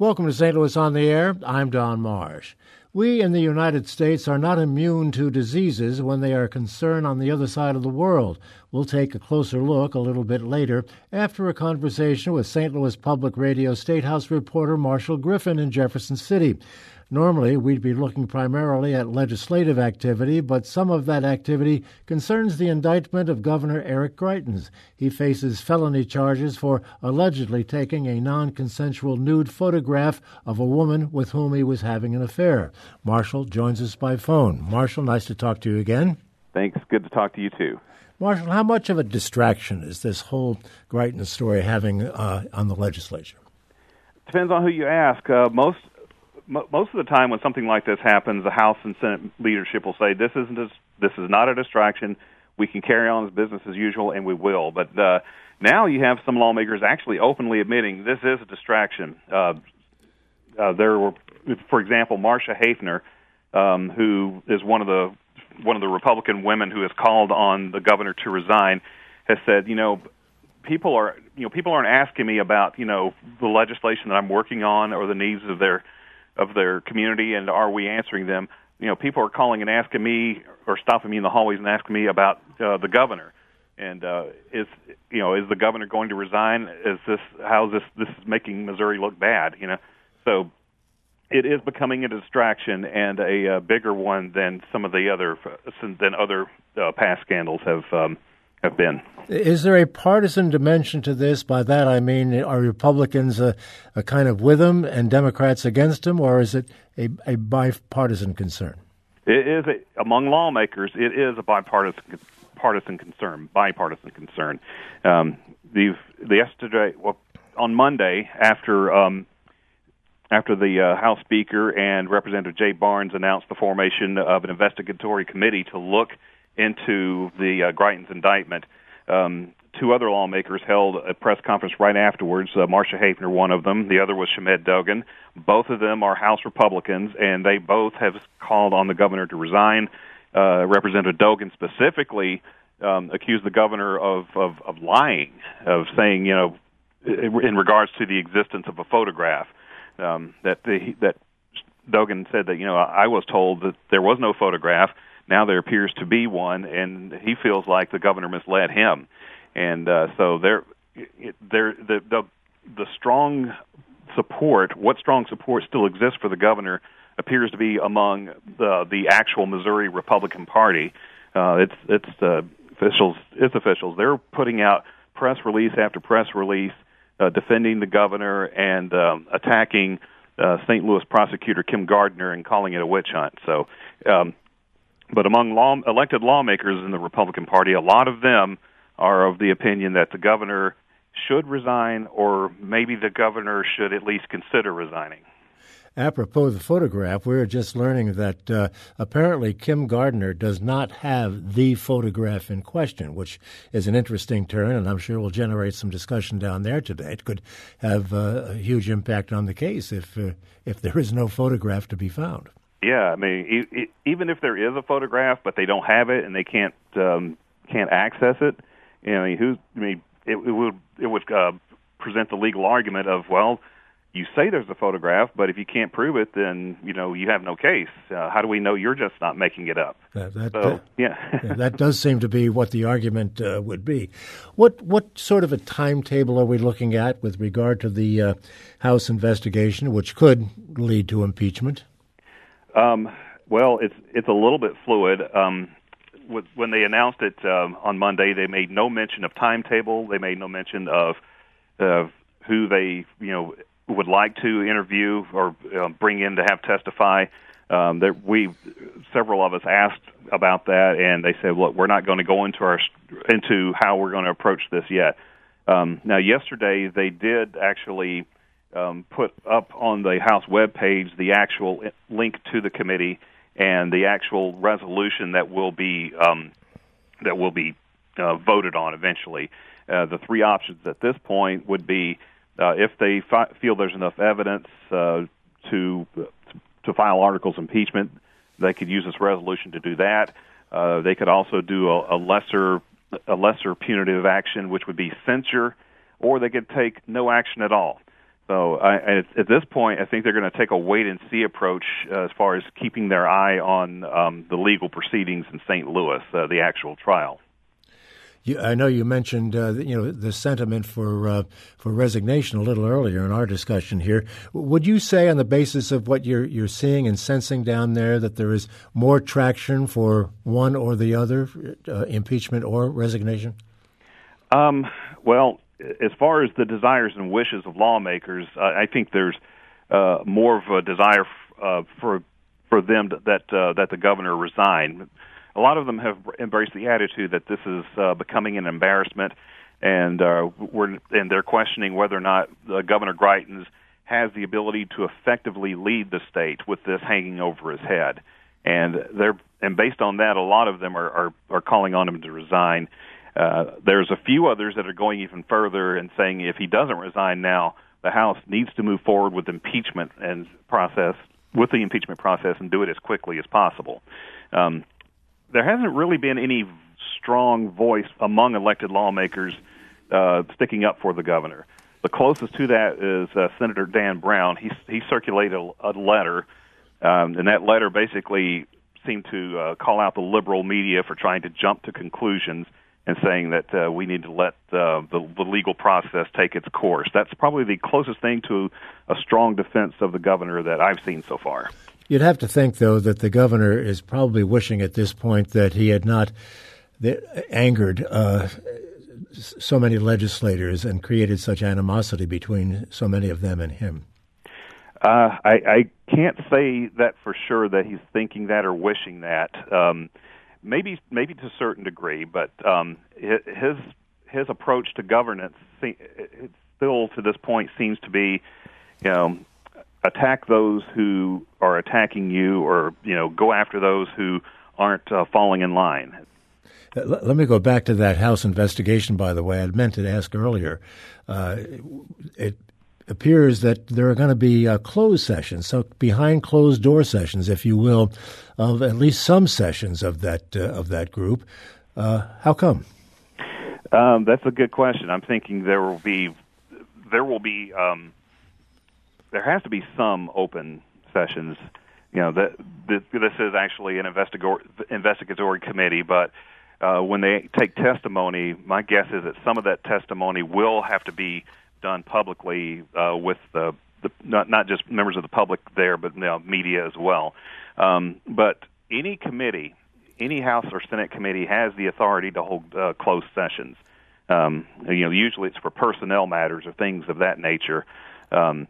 Welcome to St. Louis on the Air. I'm Don Marsh. We in the United States are not immune to diseases when they are concerned on the other side of the world. We'll take a closer look a little bit later after a conversation with St. Louis Public Radio State House reporter Marshall Griffin in Jefferson City. Normally, we'd be looking primarily at legislative activity, but some of that activity concerns the indictment of Governor Eric Greitens. He faces felony charges for allegedly taking a non consensual nude photograph of a woman with whom he was having an affair. Marshall joins us by phone. Marshall, nice to talk to you again. Thanks. Good to talk to you too. Marshall, how much of a distraction is this whole Greitens story having uh, on the legislature? Depends on who you ask. Uh, most most of the time when something like this happens, the House and Senate leadership will say this isn't a, this is not a distraction. We can carry on as business as usual, and we will. But uh, now you have some lawmakers actually openly admitting this is a distraction. Uh, uh, there were, for example, Marsha Haefner, um, who is one of the one of the Republican women who has called on the governor to resign, has said, you know, people are you know people aren't asking me about you know the legislation that I'm working on or the needs of their of their community, and are we answering them? You know, people are calling and asking me, or stopping me in the hallways and asking me about uh, the governor. And uh, is you know is the governor going to resign? Is this how is this this is making Missouri look bad? You know, so it is becoming a distraction and a uh, bigger one than some of the other than other uh, past scandals have um, have been. Is there a partisan dimension to this? By that I mean, are Republicans a, a kind of with him and Democrats against him, or is it a, a bipartisan concern? It is a, among lawmakers. It is a bipartisan partisan concern, bipartisan concern. Um, the the yesterday, well, on Monday after um, after the uh, House Speaker and Representative Jay Barnes announced the formation of an investigatory committee to look into the uh, Greitens indictment. Um, two other lawmakers held a press conference right afterwards. Uh, Marsha Haefner, one of them. The other was Shamed Dogan. Both of them are House Republicans, and they both have called on the governor to resign. Uh, Representative Dogan specifically um, accused the governor of, of, of lying, of saying, you know, in regards to the existence of a photograph, um, that the, that Dogan said that you know I was told that there was no photograph now there appears to be one, and he feels like the governor misled him, and uh, so there, there, the, the the strong support, what strong support still exists for the governor, appears to be among the the actual Missouri Republican Party. Uh, it's it's uh, officials, it's officials. They're putting out press release after press release, uh, defending the governor and um, attacking uh, St. Louis prosecutor Kim Gardner and calling it a witch hunt. So um, but among law, elected lawmakers in the Republican Party, a lot of them are of the opinion that the governor should resign, or maybe the governor should at least consider resigning. Apropos the photograph, we are just learning that uh, apparently Kim Gardner does not have the photograph in question, which is an interesting turn, and I'm sure will generate some discussion down there today. It could have uh, a huge impact on the case if uh, if there is no photograph to be found. Yeah, I mean, e- e- even if there is a photograph, but they don't have it and they can't um, can't access it, you know, I mean, who's? I mean, it, it would it would uh, present the legal argument of well, you say there's a photograph, but if you can't prove it, then you know you have no case. Uh, how do we know you're just not making it up? That, that, so, that, yeah. yeah, that does seem to be what the argument uh, would be. What what sort of a timetable are we looking at with regard to the uh, House investigation, which could lead to impeachment? Um, well, it's it's a little bit fluid. Um, with, when they announced it um, on Monday, they made no mention of timetable. They made no mention of uh, who they you know would like to interview or uh, bring in to have testify. Um, that we several of us asked about that, and they said, "Look, we're not going to go into our into how we're going to approach this yet." Um, now, yesterday they did actually um, put up on the House web page the actual link to the committee and the actual resolution that will be um, that will be uh, voted on eventually. Uh, the three options at this point would be uh, if they fi- feel there's enough evidence uh, to to file articles of impeachment, they could use this resolution to do that. Uh, they could also do a, a lesser a lesser punitive action, which would be censure, or they could take no action at all. So I, at, this point, I think they're going to take a wait and see approach uh, as far as keeping their eye on um, the legal proceedings in St. Louis, uh, the actual trial. You, I know you mentioned uh, you know the sentiment for uh, for resignation a little earlier in our discussion here. Would you say, on the basis of what you're you're seeing and sensing down there, that there is more traction for one or the other, uh, impeachment or resignation? Um, well, as far as the desires and wishes of lawmakers, I think there's uh, more of a desire f- uh, for for them to, that uh, that the governor resign a lot of them have embraced the attitude that this is uh, becoming an embarrassment, and uh, we're and they're questioning whether or not uh, Governor Greitens has the ability to effectively lead the state with this hanging over his head. And they're and based on that, a lot of them are are, are calling on him to resign. Uh, there's a few others that are going even further and saying if he doesn't resign now, the House needs to move forward with impeachment and process with the impeachment process and do it as quickly as possible. Um, there hasn't really been any strong voice among elected lawmakers uh, sticking up for the governor. The closest to that is uh, Senator Dan Brown. He he circulated a, a letter, um, and that letter basically seemed to uh, call out the liberal media for trying to jump to conclusions and saying that uh, we need to let uh, the, the legal process take its course. That's probably the closest thing to a strong defense of the governor that I've seen so far. You'd have to think, though, that the governor is probably wishing at this point that he had not angered uh, so many legislators and created such animosity between so many of them and him. Uh, I, I can't say that for sure that he's thinking that or wishing that. Um, maybe, maybe to a certain degree, but um, his his approach to governance, it still to this point seems to be, you know, attack those who are attacking you, or you know, go after those who aren't uh, falling in line. Uh, let me go back to that House investigation. By the way, I'd meant to ask earlier. Uh, it appears that there are going to be uh, closed sessions, so behind closed door sessions, if you will, of at least some sessions of that uh, of that group. Uh, how come? Um, that's a good question. I'm thinking there will be there will be um, there has to be some open sessions. You know that this is actually an investigator, investigatory committee, but uh, when they take testimony, my guess is that some of that testimony will have to be done publicly uh, with the, the not not just members of the public there, but you know, media as well. Um, but any committee, any House or Senate committee has the authority to hold uh, closed sessions. Um, you know, usually it's for personnel matters or things of that nature. Um,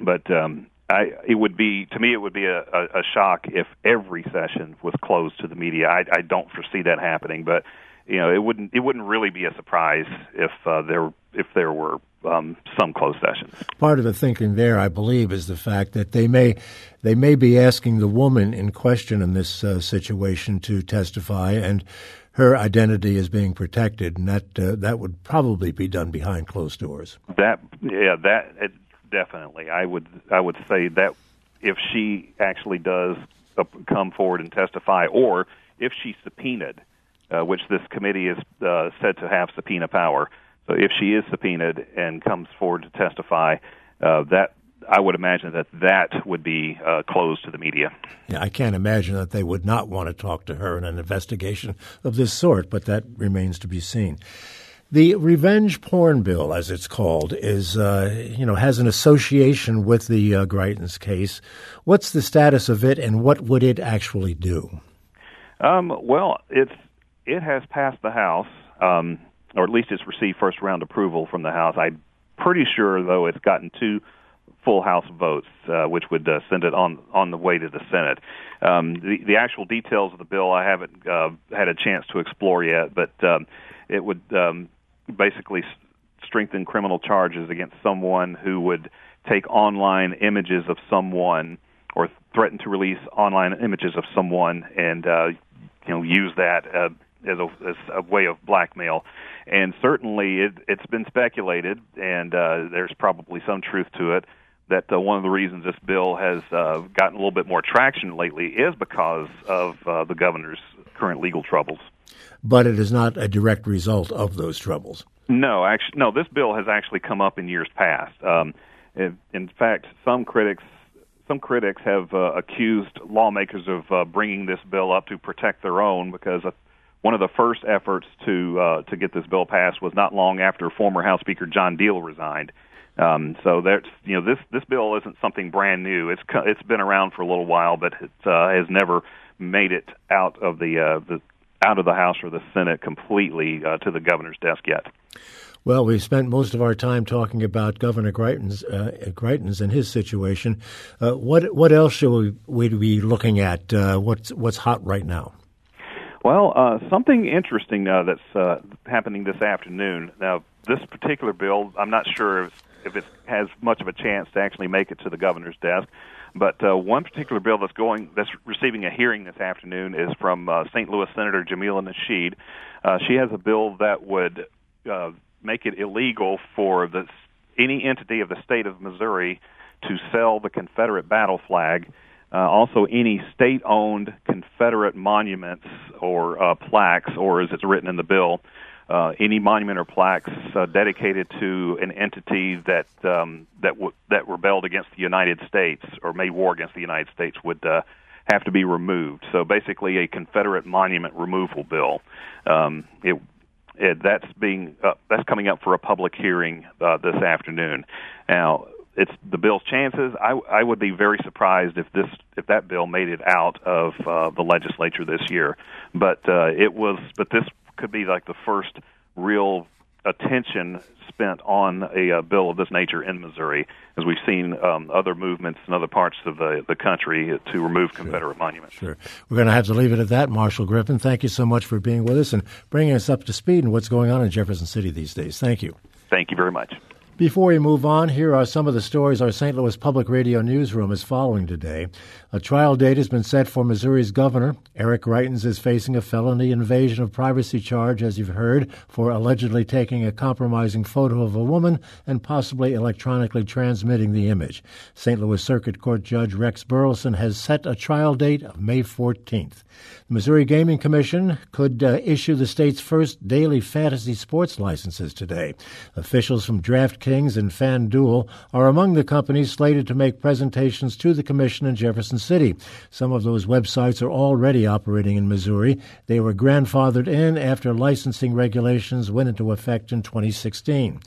but um, I, it would be to me it would be a, a, a shock if every session was closed to the media. I, I don't foresee that happening, but you know it wouldn't it wouldn't really be a surprise if uh, there if there were um, some closed sessions. Part of the thinking there, I believe, is the fact that they may they may be asking the woman in question in this uh, situation to testify, and her identity is being protected, and that uh, that would probably be done behind closed doors. That yeah, that it, definitely. I would I would say that if she actually does come forward and testify, or if she's subpoenaed, uh, which this committee is uh, said to have subpoena power. So if she is subpoenaed and comes forward to testify, uh, that I would imagine that that would be uh, closed to the media. Yeah, I can't imagine that they would not want to talk to her in an investigation of this sort, but that remains to be seen. The revenge porn bill, as it's called, is uh, you know has an association with the uh, Greitens case. What's the status of it, and what would it actually do? Um, well, it's it has passed the House, um, or at least it's received first round approval from the House. I'm pretty sure, though, it's gotten two full House votes, uh, which would uh, send it on on the way to the Senate. Um, the, the actual details of the bill I haven't uh, had a chance to explore yet, but um, it would um, basically strengthen criminal charges against someone who would take online images of someone or threaten to release online images of someone and uh, you know use that uh, as, a, as a way of blackmail. And certainly, it, it's been speculated, and uh, there's probably some truth to it, that uh, one of the reasons this bill has uh, gotten a little bit more traction lately is because of uh, the governor's current legal troubles but it is not a direct result of those troubles. No, actually, no. This bill has actually come up in years past. Um, In fact, some critics some critics have uh, accused lawmakers of uh, bringing this bill up to protect their own because one of the first efforts to uh, to get this bill passed was not long after former House Speaker John Diehl resigned. Um, so that's you know this this bill isn't something brand new. It's it's been around for a little while, but it uh, has never made it out of the uh, the out of the House or the Senate completely uh, to the governor's desk yet. Well, we spent most of our time talking about Governor Greitens, uh, Greitens and his situation. Uh, what what else should we, we be looking at? Uh, what's what's hot right now? Well, uh, something interesting uh, that's uh, happening this afternoon. Now, this particular bill, I'm not sure if, if it has much of a chance to actually make it to the governor's desk. But uh, one particular bill that's going that's receiving a hearing this afternoon is from uh, St. Louis Senator Jamilah Nasheed. Uh, she has a bill that would uh, make it illegal for the any entity of the state of Missouri to sell the Confederate battle flag. Uh, also, any state-owned Confederate monuments or uh, plaques, or as it's written in the bill, uh, any monument or plaques uh, dedicated to an entity that um, that w- that rebelled against the United States or made war against the United States would uh, have to be removed. So basically, a Confederate monument removal bill. Um, it, it, that's being uh, that's coming up for a public hearing uh, this afternoon. Now, it's the bill's chances. I, I would be very surprised if this if that bill made it out of uh, the legislature this year. But uh, it was. But this could be like the first real attention spent on a uh, bill of this nature in Missouri, as we've seen um, other movements in other parts of the, the country to remove sure. Confederate monuments. Sure. We're going to have to leave it at that, Marshall Griffin. Thank you so much for being with us and bringing us up to speed on what's going on in Jefferson City these days. Thank you. Thank you very much. Before we move on, here are some of the stories our St. Louis Public Radio newsroom is following today. A trial date has been set for Missouri's governor. Eric Greitens is facing a felony invasion of privacy charge, as you've heard, for allegedly taking a compromising photo of a woman and possibly electronically transmitting the image. St. Louis Circuit Court Judge Rex Burlison has set a trial date of May 14th. The Missouri Gaming Commission could uh, issue the state's first daily fantasy sports licenses today. Officials from DraftKings and FanDuel are among the companies slated to make presentations to the commission in Jefferson City. Some of those websites are already operating in Missouri. They were grandfathered in after licensing regulations went into effect in 2016.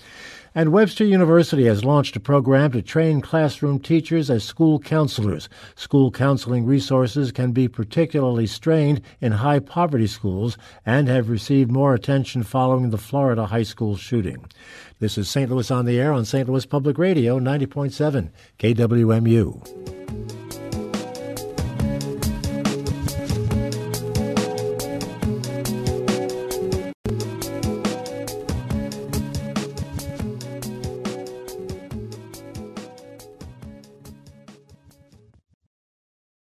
And Webster University has launched a program to train classroom teachers as school counselors. School counseling resources can be particularly strained in high poverty schools and have received more attention following the Florida high school shooting. This is St. Louis on the Air on St. Louis Public Radio 90.7 KWMU.